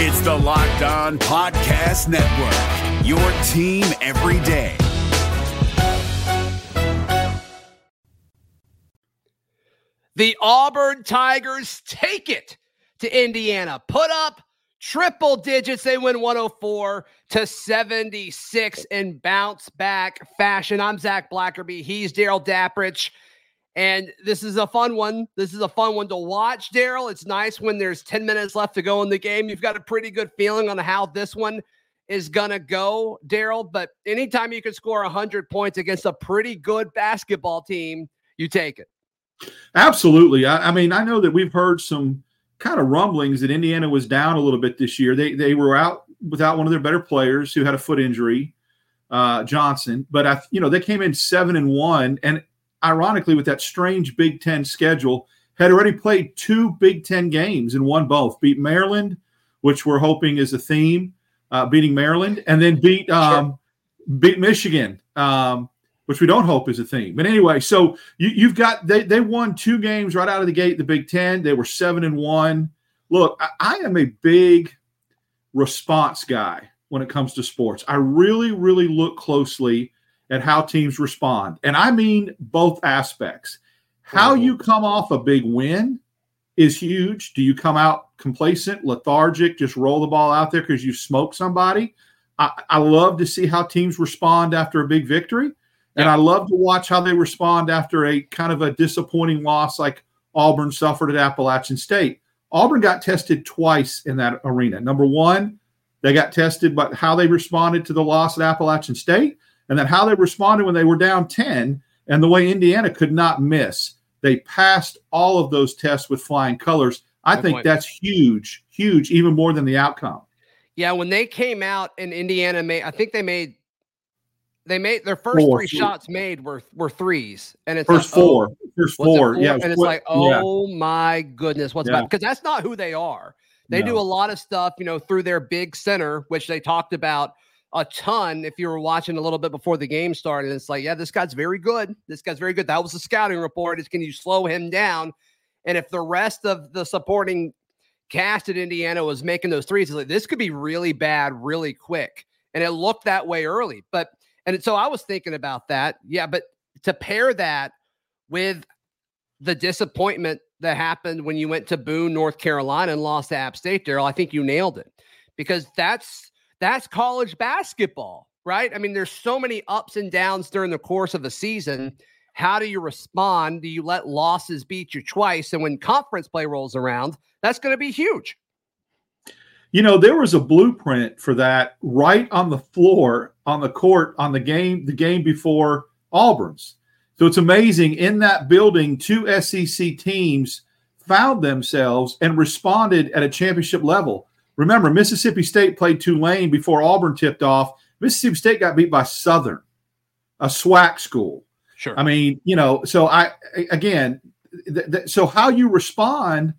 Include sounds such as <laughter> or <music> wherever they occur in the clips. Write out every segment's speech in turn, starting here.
It's the Locked On Podcast Network, your team every day. The Auburn Tigers take it to Indiana. Put up triple digits. They win 104 to 76 in bounce back fashion. I'm Zac Blackerby. He's Darrell Dapprich. And this is a fun one. This is a fun one to watch, Darrell. It's nice when there's 10 minutes left to go in the game. You've got a pretty good feeling on how this one is going to go, Darrell. But anytime you can score 100 points against a pretty good basketball team, you take it. Absolutely. I, I mean, I know that we've heard some kind of rumblings that Indiana was down a little bit this year. They they were out without one of their better players who had a foot injury, uh, Johnson. But I, you know, they came in seven and one, and ironically, with that strange Big Ten schedule, had already played two Big Ten games and won both. Beat Maryland, which we're hoping is a theme, uh, beating Maryland, and then beat um, sure. beat Michigan, um, which we don't hope is a theme. But anyway, so you, have got they they won two games right out of the gate. The Big Ten, they were seven and one. Look, I, I am a big response guy when it comes to sports. I really, really look closely at how teams respond. And I mean both aspects. How mm-hmm. you come off a big win is huge. Do you come out complacent, lethargic, just roll the ball out there because you smoked somebody? I, I, love to see how teams respond after a big victory. And yeah. I love to watch how they respond after a kind of a disappointing loss like Auburn suffered at Appalachian State. Auburn got tested twice in that arena. Number one, they got tested, but how they responded to the loss at Appalachian State and then how they responded when they were down 10 and the way Indiana could not miss. They passed all of those tests with flying colors. I Good think point. that's huge, huge, even more than the outcome. Yeah, when they came out in Indiana made I think they made they made their first four, three shots made were were threes. And it's first like, oh, four. Oh, four. Yeah. And it's like, oh yeah. my goodness, what's yeah. about because that's not who they are. They no. do a lot of stuff, you know, through their big center, which they talked about a ton if you were watching a little bit before the game started. It's like, yeah, this guy's very good. This guy's very good. That was the scouting report. Is can you slow him down? And if the rest of the supporting cast at Indiana was making those threes, like this could be really bad really quick. And it looked that way early. But and so I was thinking about that. Yeah, but to pair that with the disappointment that happened when you went to Boone, North Carolina and lost to App State, Darrell, I think you nailed it. Because that's that's college basketball, right? I mean, there's so many ups and downs during the course of a season. How do you respond? Do you let losses beat you twice? And when conference play rolls around, that's going to be huge. You know, there was a blueprint for that right on the floor, on the court, on the game, the game before Auburn's. So it's amazing in that building, two SEC teams found themselves and responded at a championship level. Remember, Mississippi State played Tulane before Auburn tipped off. Mississippi State got beat by Southern, a SWAC school. Sure. I mean, you know, so I again, th- th- so how you respond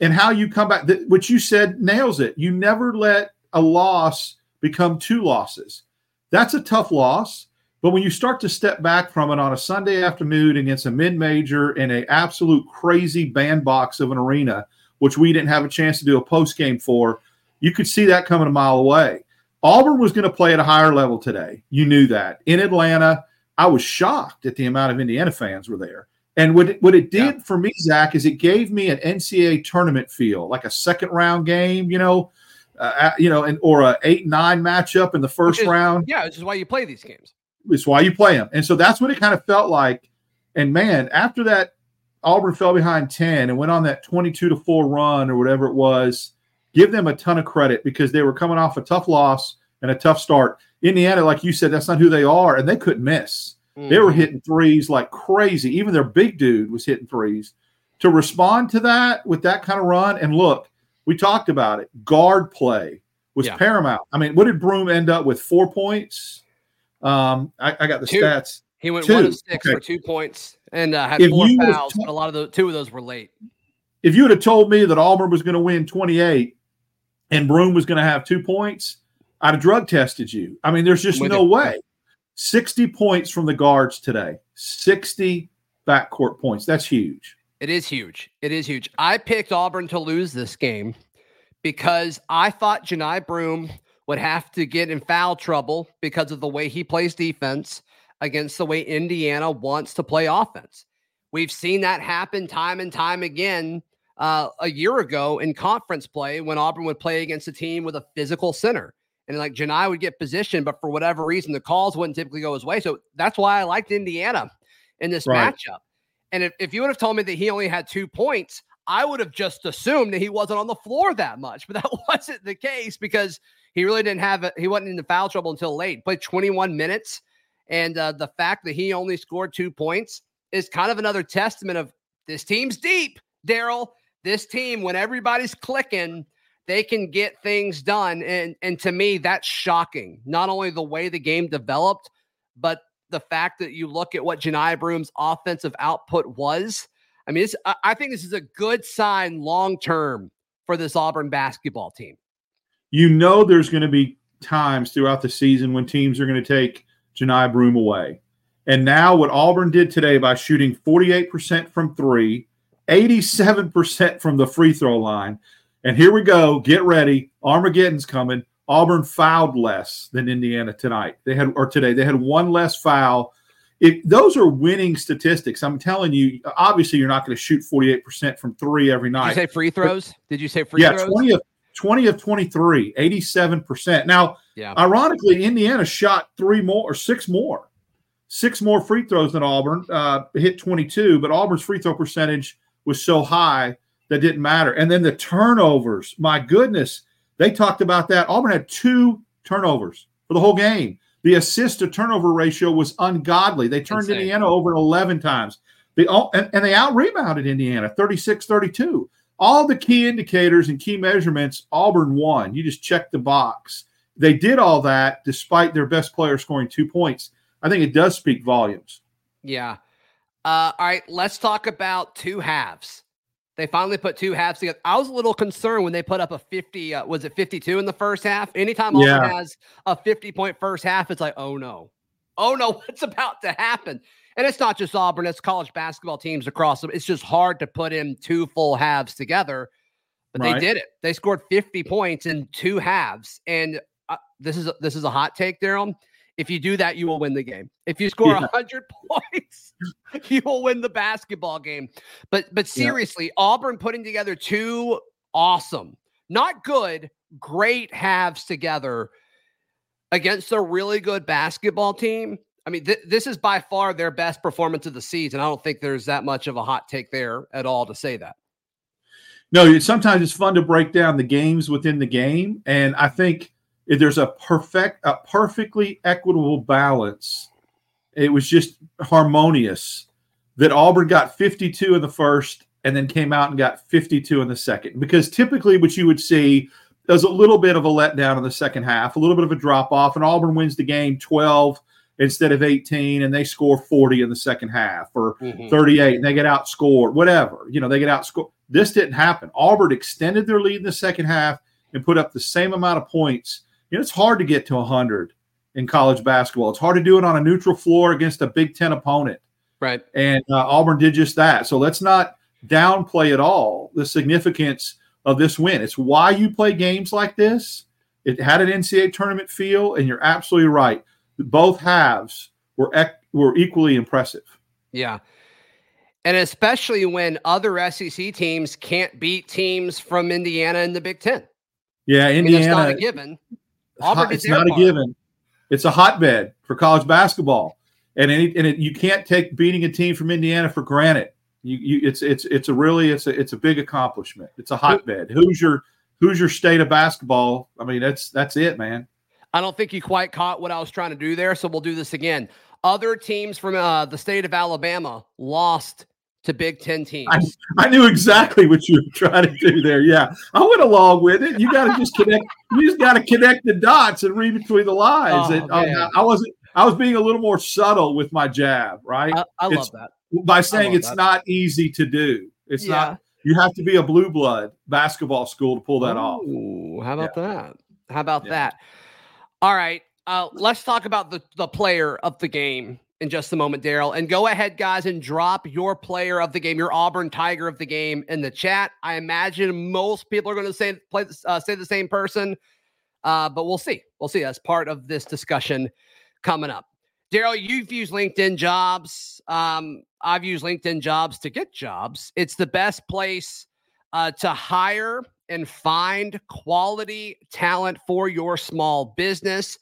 and how you come back, th- what you said nails it. You never let a loss become two losses. That's a tough loss. But when you start to step back from it on a Sunday afternoon against a mid-major in a absolute crazy bandbox of an arena, which we didn't have a chance to do a post game for, you could see that coming a mile away. Auburn was going to play at a higher level today. You knew that. In Atlanta, I was shocked at the amount of Indiana fans were there. And what it, what it did yeah. for me, Zac, is it gave me an NCAA tournament feel, like a second round game, you know, uh, you know, and or a eight nine matchup in the first is, round. Yeah, this is why you play these games. It's why you play them, and so that's what it kind of felt like. And man, after that, Auburn fell behind ten and went on that twenty two to four run or whatever it was give them a ton of credit because they were coming off a tough loss and a tough start. Indiana, like you said, that's not who they are, and they couldn't miss. Mm-hmm. They were mm-hmm. hitting threes like crazy. Even their big dude was hitting threes. To respond to that with that kind of run, and look, we talked about it. Guard play was yeah. paramount. I mean, what did Broome end up with? Four points. Um, I, I got the two. stats. He went two. one of six okay. for two points and uh, had if four fouls, but a lot of the two of those were late. If you would have told me that Auburn was going to win 28 and Broome was going to have two points, I'd have drug tested you. I mean, there's just no way. 60 points from the guards today, 60 backcourt points. That's huge. It is huge. It is huge. I picked Auburn to lose this game because I thought Johni Broome would have to get in foul trouble because of the way he plays defense against the way Indiana wants to play offense. We've seen that happen time and time again uh, a year ago in conference play when Auburn would play against a team with a physical center. And like Johni would get positioned, but for whatever reason, the calls wouldn't typically go his way. So that's why I liked Indiana in this right. matchup. And if, if you would have told me that he only had two points, I would have just assumed that he wasn't on the floor that much, but <laughs> that wasn't the case because he really didn't have it. He wasn't in the foul trouble until late. Played 21 minutes, and uh, the fact that he only scored two points is kind of another testament of this team's deep, Darrell. This team, when everybody's clicking, they can get things done. And and to me, that's shocking. Not only the way the game developed, but the fact that you look at what Johni Broome's offensive output was. I mean, I think this is a good sign long term for this Auburn basketball team. You know, there's going to be times throughout the season when teams are going to take Johni Broome away. And now, what Auburn did today by shooting 48% from three, 87% from the free throw line. And here we go. Get ready. Armageddon's coming. Auburn fouled less than Indiana tonight. They had, or today, they had one less foul. If those are winning statistics, I'm telling you, obviously you're not going to shoot 48% from three every night. Did you say free throws? But, Did you say free yeah, throws? 20 of, 20 of 23, 87%. Now, yeah. ironically, Indiana shot three more or six more six more free throws than Auburn, uh, hit 22, but Auburn's free throw percentage was so high that didn't matter. And then the turnovers, my goodness, they talked about that. Auburn had two turnovers for the whole game. The assist to turnover ratio was ungodly. They turned Insane. Indiana over 11 times. They all, and, and they out rebounded Indiana 36 32. All the key indicators and key measurements, Auburn won. You just check the box. They did all that despite their best player scoring two points. I think it does speak volumes. Yeah. Uh, all right, let's talk about two halves. They finally put two halves together. I was a little concerned when they put up a 50, uh, was it 52 in the first half? Anytime Auburn has a 50 point first half, it's like, oh no, oh no, <laughs> what's about to happen? And it's not just Auburn, it's college basketball teams across them. It's just hard to put in two full halves together, but right. they did it. They scored 50 points in two halves. And uh, this is a, this is a hot take, Darrell. If you do that, you will win the game. If you score yeah. 100 <laughs> points, you will win the basketball game. But but seriously, yeah. Auburn putting together two awesome, not good, great halves together against a really good basketball team. I mean, th- this is by far their best performance of the season. I don't think there's that much of a hot take there at all to say that. No, sometimes it's fun to break down the games within the game, and I think there's a perfect, a perfectly equitable balance. It was just harmonious that Auburn got 52 in the first and then came out and got 52 in the second. Because typically, what you would see is a little bit of a letdown in the second half, a little bit of a drop off, and Auburn wins the game 12 instead of 18, and they score 40 in the second half or mm-hmm. 38, and they get outscored, whatever. You know, they get outscored. This didn't happen. Auburn extended their lead in the second half and put up the same amount of points you know, it's hard to get to 100 in college basketball. It's hard to do it on a neutral floor against a Big Ten opponent. Right. And uh, Auburn did just that. So let's not downplay at all the significance of this win. It's why you play games like this. It had an NCAA tournament feel, and you're absolutely right. Both halves were ec- were equally impressive. Yeah. And especially when other SEC teams can't beat teams from Indiana in the Big Ten. Yeah, Indiana. I mean, not a given. Auburn it's not part. a given. It's a hotbed for college basketball, and any, and it, you can't take beating a team from Indiana for granted. You, you, it's it's it's a really it's a it's a big accomplishment. It's a hotbed. Who's your who's your state of basketball? I mean, that's that's it, man. I don't think you quite caught what I was trying to do there, so we'll do this again. Other teams from uh, the state of Alabama lost to Big Ten teams. I, I, knew exactly what you were trying to do there. Yeah, I went along with it. You got to just connect. You just got to connect the dots and read between the lines. Oh, and, uh, I wasn't. I was being a little more subtle with my jab, right? I, I love that. By saying it's that. not easy to do. It's yeah. not. You have to be a blue blood basketball school to pull that Ooh, off. How about yeah. that? How about yeah. that? All right. Uh, let's talk about the the player of the game in just a moment, Darrell. And go ahead, guys, and drop your player of the game, your Auburn Tiger of the game in the chat. I imagine most people are going to say play uh, say the same person, uh, but we'll see. We'll see. That's part of this discussion coming up. Darrell, you've used LinkedIn Jobs. Um, I've used LinkedIn Jobs to get jobs. It's the best place uh, to hire and find quality talent for your small business.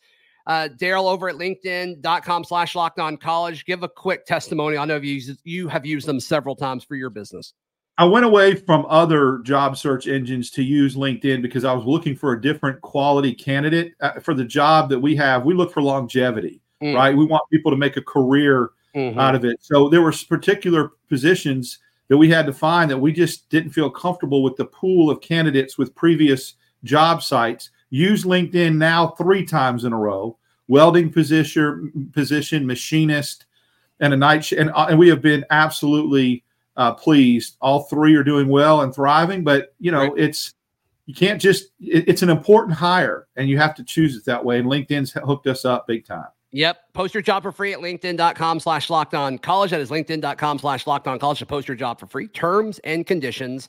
Uh, Darrell over at linkedin.com slash locked on college. Give a quick testimony. I know you, you have used them several times for your business. I went away from other job search engines to use LinkedIn because I was looking for a different quality candidate uh, for the job that we have. We look for longevity, mm. right? We want people to make a career mm-hmm. out of it. So there were particular positions that we had to find that we just didn't feel comfortable with the pool of candidates with previous job sites. Use LinkedIn now three times in a row. Welding position, position, machinist, and a night sh- and, uh, and we have been absolutely uh, pleased. All three are doing well and thriving, but you know right. it's you can't just it, it's an important hire, and you have to choose it that way. And LinkedIn's hooked us up big time. Yep. Post your job for free at LinkedIn.com slash locked on college. That is LinkedIn.com slash locked on college to post your job for free. Terms and conditions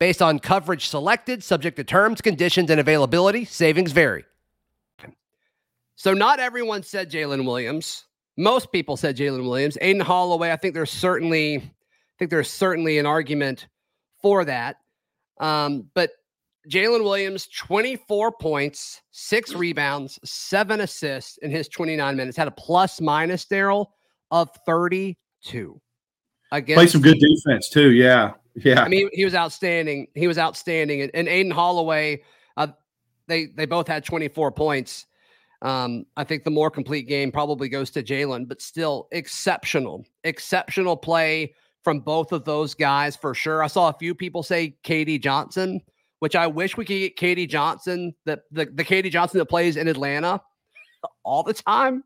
Based on coverage selected, subject to terms, conditions, and availability, savings vary. So not everyone said Jaylin Williams. Most people said Jaylin Williams. Aden Holloway, I think there's certainly, I think there's certainly an argument for that. Um, but Jaylin Williams, 24 points, six rebounds, seven assists in his 29 minutes. Had a plus minus, Darrell, of 32. Against, Play some good defense too. Yeah. Yeah. I mean, he was outstanding. He was outstanding. And, and Aden Holloway, uh, they they both had 24 points. Um, I think the more complete game probably goes to Jaylin, but still exceptional, exceptional play from both of those guys for sure. I saw a few people say KD Johnson, which I wish we could get KD Johnson, the the, the KD Johnson that plays in Atlanta <laughs> all the time.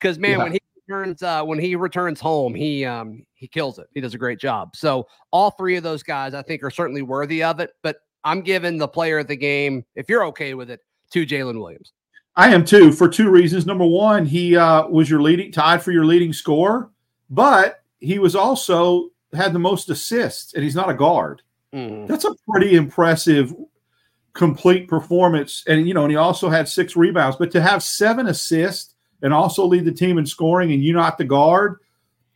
Because man, yeah. when he returns uh, when he returns home, he um, he kills it. He does a great job. So all three of those guys, I think, are certainly worthy of it. But I'm giving the player of the game, if you're okay with it, to Jaylin Williams. I am too for two reasons. Number one, he uh, was your leading tied for your leading score, but he was also had the most assists, and he's not a guard. Mm. That's a pretty impressive complete performance. And you know, and he also had six rebounds. But to have seven assists and also lead the team in scoring and you not the guard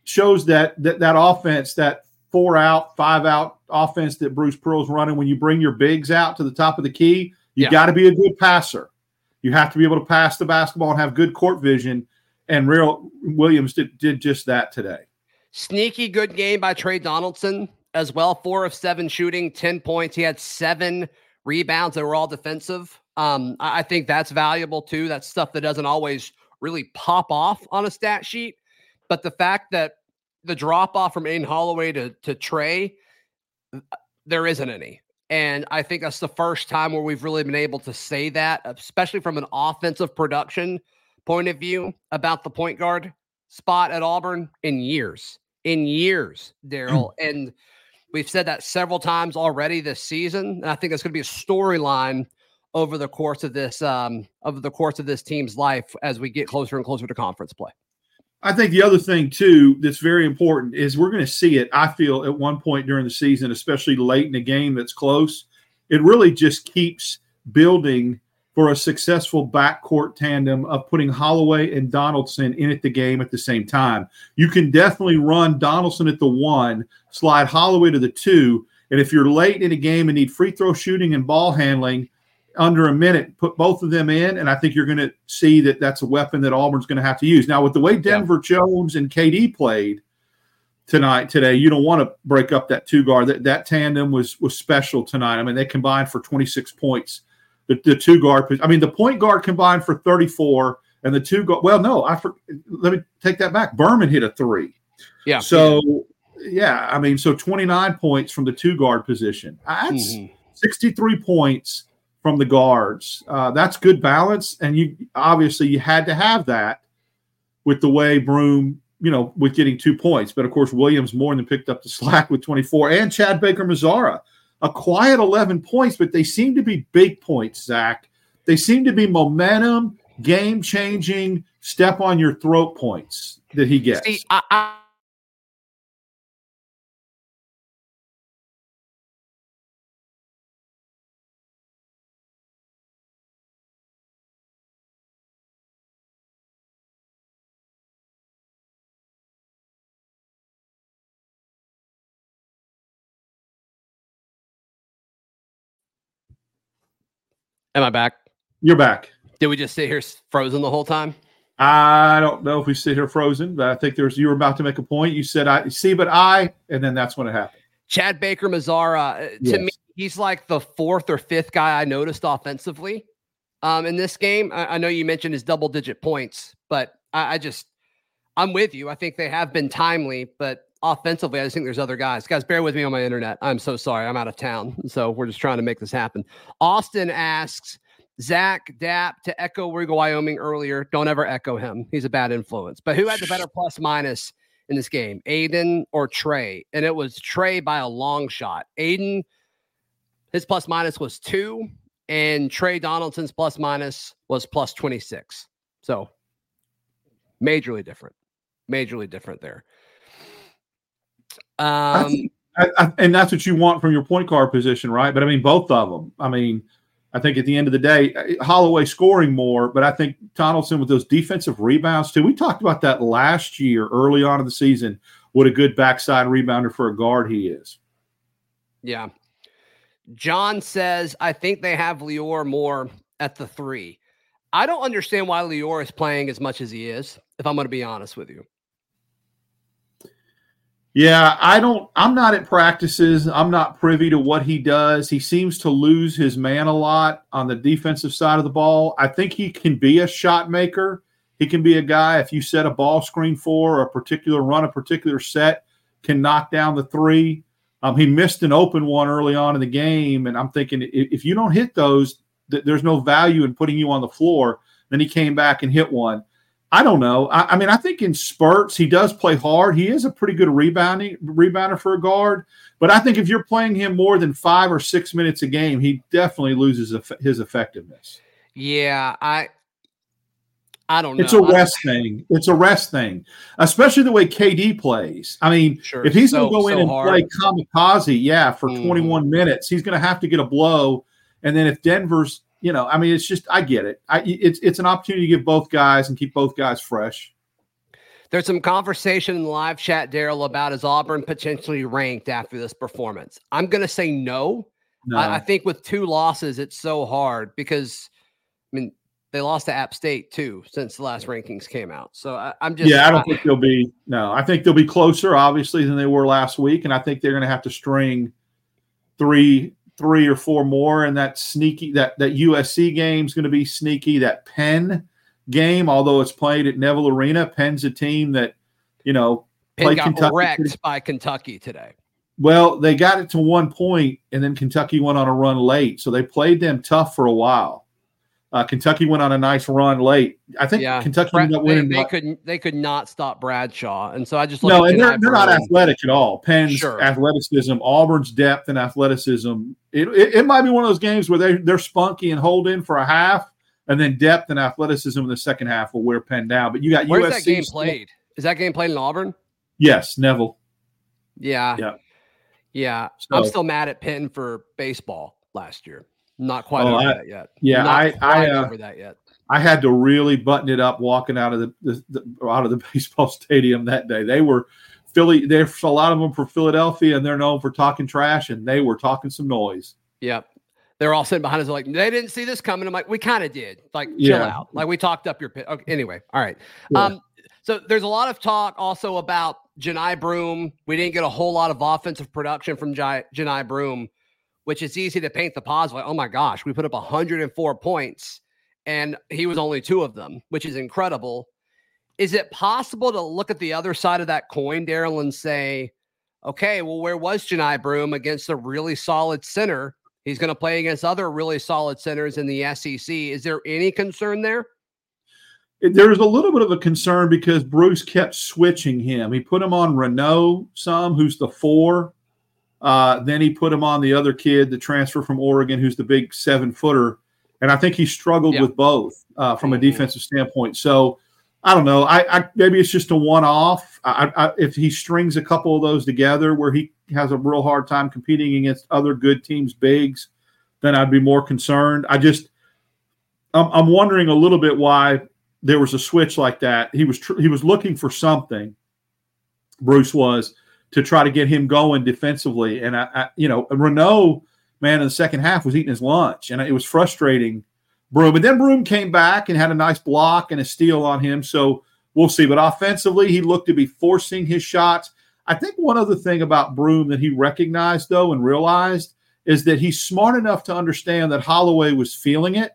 shows that that, that offense, that four out, five out offense that Bruce Pearl's running when you bring your bigs out to the top of the key, you yeah. got to be a good passer. You have to be able to pass the basketball and have good court vision. And Real Williams did, did just that today. Sneaky good game by Tre Donaldson as well. Four of seven shooting, 10 points. He had seven rebounds that were all defensive. Um, I think that's valuable too. That's stuff that doesn't always really pop off on a stat sheet. But the fact that the drop off from Aden Holloway to, to Tre, uh, there isn't any. And I think that's the first time where we've really been able to say that, especially from an offensive production point of view, about the point guard spot at Auburn in years, in years, Darrell. and we've said that several times already this season. And I think it's going to be a storyline over the course of this um, over the course of this team's life as we get closer and closer to conference play. I think the other thing too that's very important is we're going to see it. I feel at one point during the season, especially late in a game that's close, it really just keeps building for a successful backcourt tandem of putting Holloway and Donaldson in at the game at the same time. You can definitely run Donaldson at the one, slide Holloway to the two, and if you're late in a game and need free throw shooting and ball handling, under a minute, put both of them in, and I think you're going to see that that's a weapon that Auburn's going to have to use. Now, with the way Denver yeah. Jones and KD played tonight, today, you don't want to break up that two guard. That that tandem was was special tonight. I mean, they combined for 26 points. The, the two guard, I mean, the point guard combined for 34, and the two guard. Well, no, I for, let me take that back. Berman hit a three. Yeah. So yeah, I mean, so 29 points from the two guard position. That's mm-hmm. 63 points from the guards. Uh, that's good balance, and you obviously you had to have that with the way Broome, you know, with getting two points. But of course, Williams more than picked up the <laughs> slack with 24, and Chad Baker Mazara, a quiet 11 points, but they seem to be big points, Zac. They seem to be momentum, game changing, step on your throat points that he gets. See, I, I- Am I back? You're back. Did we just sit here frozen the whole time? I don't know if we sit here frozen, but I think there's you were about to make a point. You said I see, but I, and then that's when it happened. Chad Baker Mazara, uh, to yes. me, he's like the fourth or fifth guy I noticed offensively um, in this game. I, I, know you mentioned his double digit points, but I, I just I'm with you. I think they have been timely, but offensively, I just think there's other guys. Guys, bear with me on my internet. I'm so sorry. I'm out of town. <laughs> So we're just trying to make this happen. Austin asks Zach Dapp to echo Rigo Wyoming earlier. Don't ever echo him. He's a bad influence. But who had the better plus minus in this game, Aden or Tre? And it was Tre by a long shot. Aden, his plus minus was two, and Tre Donaldson's plus minus was plus 26. So majorly different. Majorly different there. Um, I, I, and that's what you want from your point guard position, right? But I mean, both of them. I mean, I think at the end of the day, Holloway scoring more, but I think Donaldson with those defensive rebounds too. We talked about that last year, early on in the season. What a good backside rebounder for a guard he is. Yeah. John says, I think they have Lior more at the three. I don't understand why Lior is playing as much as he is, if I'm going to be honest with you. Yeah, I don't. I'm not at practices. I'm not privy to what he does. He seems to lose his man a lot on the defensive side of the ball. I think he can be a shot maker. He can be a guy if you set a ball screen for a particular run, a particular set, can knock down the three. Um, he missed an open one early on in the game, and I'm thinking if you don't hit those, th- there's no value in putting you on the floor. Then he came back and hit one. I don't know. I, I, mean, I think in spurts he does play hard. He is a pretty good rebounding rebounder for a guard. But I think if you're playing him more than five or six minutes a game, he definitely loses his effectiveness. Yeah, I I don't know. It's a rest thing. It's a rest thing, especially the way KD plays. I mean, sure. if he's so, going to go in and hard. play kamikaze, yeah, for mm. 21 minutes, he's going to have to get a blow. And then if Denver's you know, I mean, it's just I get it. I, it's it's an opportunity to give both guys and keep both guys fresh. There's some conversation in the live chat, Darrell, about is Auburn potentially ranked after this performance? I'm going to say no. no. I, I, think with two losses, it's so hard because, I mean, they lost to App State too since the last rankings came out. So I, am just yeah, I don't I, think they'll be no. I think they'll be closer, obviously, than they were last week, and I think they're going to have to string three three or four more, and that sneaky that that USC game is going to be sneaky. That Penn game, although it's played at Neville Arena, Penn's a team that you know Penn got Kentucky wrecked by Kentucky today. Well, they got it to one point, and then Kentucky went on a run late, so they played them tough for a while. Uh, Kentucky went on a nice run late. I think yeah. Kentucky Brad, ended up winning. They, they could they could not stop Bradshaw, and so I just no, and they're, they're not athletic at all. Penn's sure. athleticism, Auburn's depth and athleticism. It, it, it might be one of those games where they they're spunky and hold in for a half, and then depth and athleticism in the second half will wear Penn down. But you got Where's USC Where's that game played? Is that game played in Auburn? Yes, Neville. Yeah, yeah, yeah. So, I'm still mad at Penn for baseball last year. Not quite oh, over I, that yet. Yeah, Not I, I uh, over that yet. I had to really button it up walking out of the, the, the, out of the <laughs> baseball stadium that day. They were Philly. There's a lot of them from Philadelphia, and they're known for talking trash, and they were talking some noise. Yep. They're all sitting behind us like they didn't see this coming. I'm like, we kind of did. Like, chill yeah. out. Like we talked up your pit. Okay, anyway, all right. Yeah. Um, so there's a lot of talk also about Johni Broome. We didn't get a whole lot of offensive production from Johni Broome which is easy to paint the positive. Like, oh my gosh, we put up 104 points and he was only two of them, which is incredible. Is it possible to look at the other side of that coin, Darrell, and say, okay, well, where was Johni Broome against a really solid center? He's going to play against other really solid centers in the SEC. Is there any concern there? There was a little bit of a concern because Bruce kept switching him. He put him on Reneau, some who's the four. Uh, then he put him on the other kid, the transfer from Oregon, who's the big seven footer. And I think he struggled yeah. with both uh, from a mm-hmm. defensive standpoint. So I don't know. I, I maybe it's just a one off. if he strings a couple of those together where he has a real hard time competing against other good teams, bigs, then I'd be more concerned. I just I'm, I'm wondering a little bit why there was a switch like that. He was tr- he was looking for something. Bruce was to try to get him going defensively, and I, I you know Reneau man in the second half was eating his lunch, and it was frustrating Broome, And then Broome came back and had a nice block and a steal on him. So we'll see. But offensively, he looked to be forcing his shots. I think one other thing about Broome that he recognized, though, and realized is that he's smart enough to understand that Holloway was feeling it.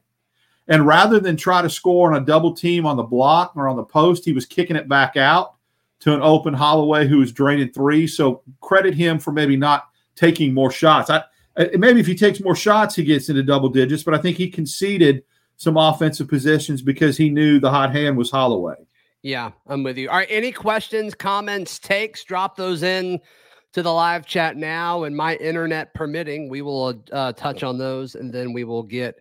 And rather than try to score on a double team on the block or on the post, he was kicking it back out to an open Holloway who was draining three. So credit him for maybe not taking more shots. I, maybe if he takes more shots, he gets into double digits. But I think he conceded some offensive positions because he knew the hot hand was Holloway. Yeah, I'm with you. All right, any questions, comments, takes? Drop those in to the live chat now, and my internet permitting, we will uh, touch on those, and then we will get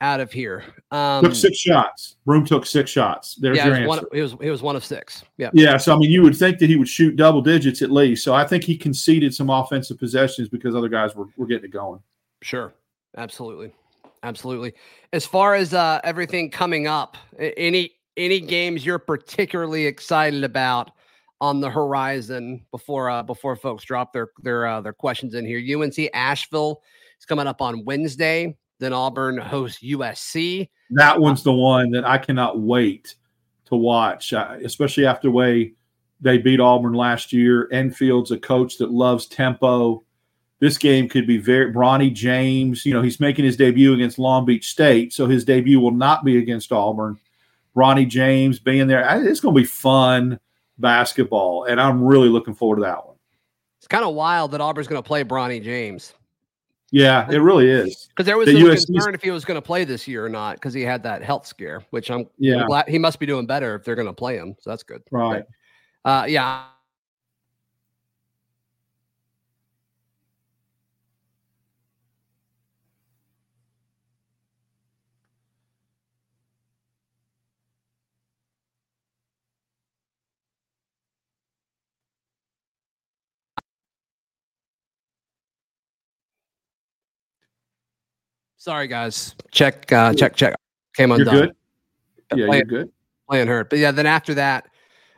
out of here. Um, took six shots. Broome took six shots. There's yeah, your answer. One, he was he was one of six. Yeah. Yeah. So I mean, you would think that he would shoot double digits at least. So I think he conceded some offensive possessions because other guys were, were getting it going. Sure. Absolutely. Absolutely. As far as uh, everything coming up, any any games you're particularly excited about on the horizon before uh, before folks drop their their uh, their questions in here. UNC Asheville is coming up on Wednesday. Then Auburn hosts USC. That one's the one that I cannot wait to watch, uh, especially after the way they beat Auburn last year. Enfield's a coach that loves tempo. This game could be very Bronny James. You know, he's making his debut against Long Beach State, so his debut will not be against Auburn. Bronny James being there, it's going to be fun basketball, and I'm really looking forward to that one. It's kind of wild that Auburn's going to play Bronny James. Yeah, it really is. Because there was the USC's... concern if he was going to play this year or not because he had that health scare, which I'm yeah glad he must be doing better if they're going to play him. So that's good. Right. But, uh, yeah, Sorry, guys. Check, uh, check, check. Came undone. You're good. Yeah, playing, you're good. Playing hurt, but yeah. Then after that,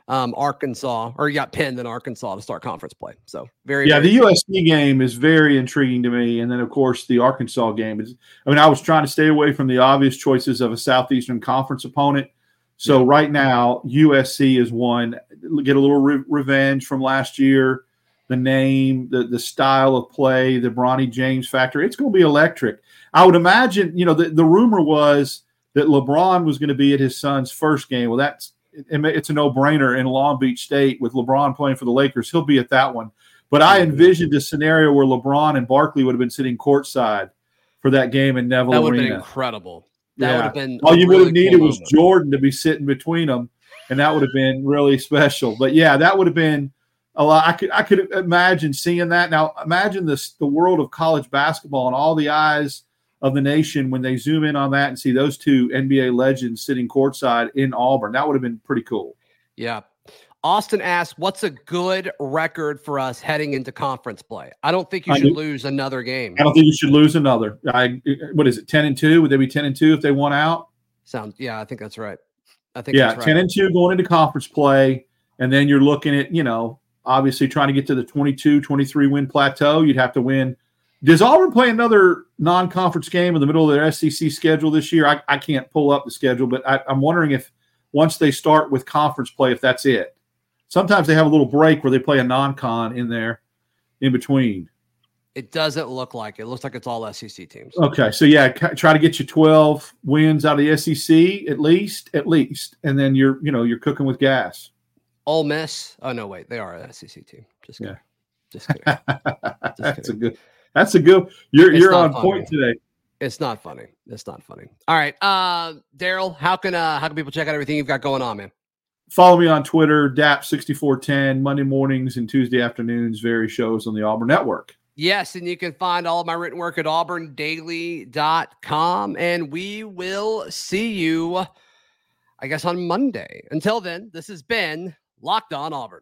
um, Arkansas, or you got pinned in Arkansas to start conference play. So very, yeah. Very the USC game is very intriguing to me, and then of course the Arkansas game is. I mean, I was trying to stay away from the obvious choices of a Southeastern Conference opponent. So yeah. right now, USC is one. Get a little re- revenge from last year. The name, the the style of play, the Bronny James factor. It's going to be electric. I would imagine, you know, the, the rumor was that LeBron was going to be at his son's first game. Well, that's it's a no brainer in Long Beach State with LeBron playing for the Lakers. He'll be at that one. But I mm-hmm. envisioned a scenario where LeBron and Barkley would have been sitting courtside for that game in Neville that would Arena. Have been incredible. That yeah. would have been all you really would have needed cool was moment. Jordan to be sitting between them, and that would have been really special. But yeah, that would have been a lot. I could I could imagine seeing that. Now imagine this the world of college basketball and all the eyes of the nation when they zoom in on that and see those two NBA legends sitting courtside in Auburn. That would have been pretty cool. Yeah. Austin asks, "What's a good record for us heading into conference play?" I don't think you should lose another game. I don't think you should lose another. I what is it? Ten and two? Would they be ten and two if they won out? Sounds yeah, I think that's right. I think yeah, right. ten and two going into conference play, and then you're looking at you know obviously trying to get to the 22, 23 win plateau. You'd have to win does Auburn play another non-conference game in the middle of their SEC schedule this year? I, I can't pull up the schedule, but I, I'm wondering if once they start with conference play, if that's it. Sometimes they have a little break where they play a non-con in there in between. It doesn't look like it. it looks like it's all SEC teams. Okay, so yeah, try to get you 12 wins out of the SEC at least, at least, and then you're you know you're cooking with gas. Ole Miss. Oh no, wait, they are an SEC team. Just yeah. Just kidding. <laughs> Just that's kidding. a good. That's a good. You're It's you're on funny. point today. It's not funny. It's not funny. All right, uh, Darrell, how can uh, how can people check out everything you've got going on, man? Follow me on Twitter, DAP6410, Monday mornings and Tuesday afternoons, various shows on the Auburn Network. Yes, and you can find all of my written work at auburndaily.com. And we will see you, I guess, on Monday. Until then, this has been Locked On Auburn.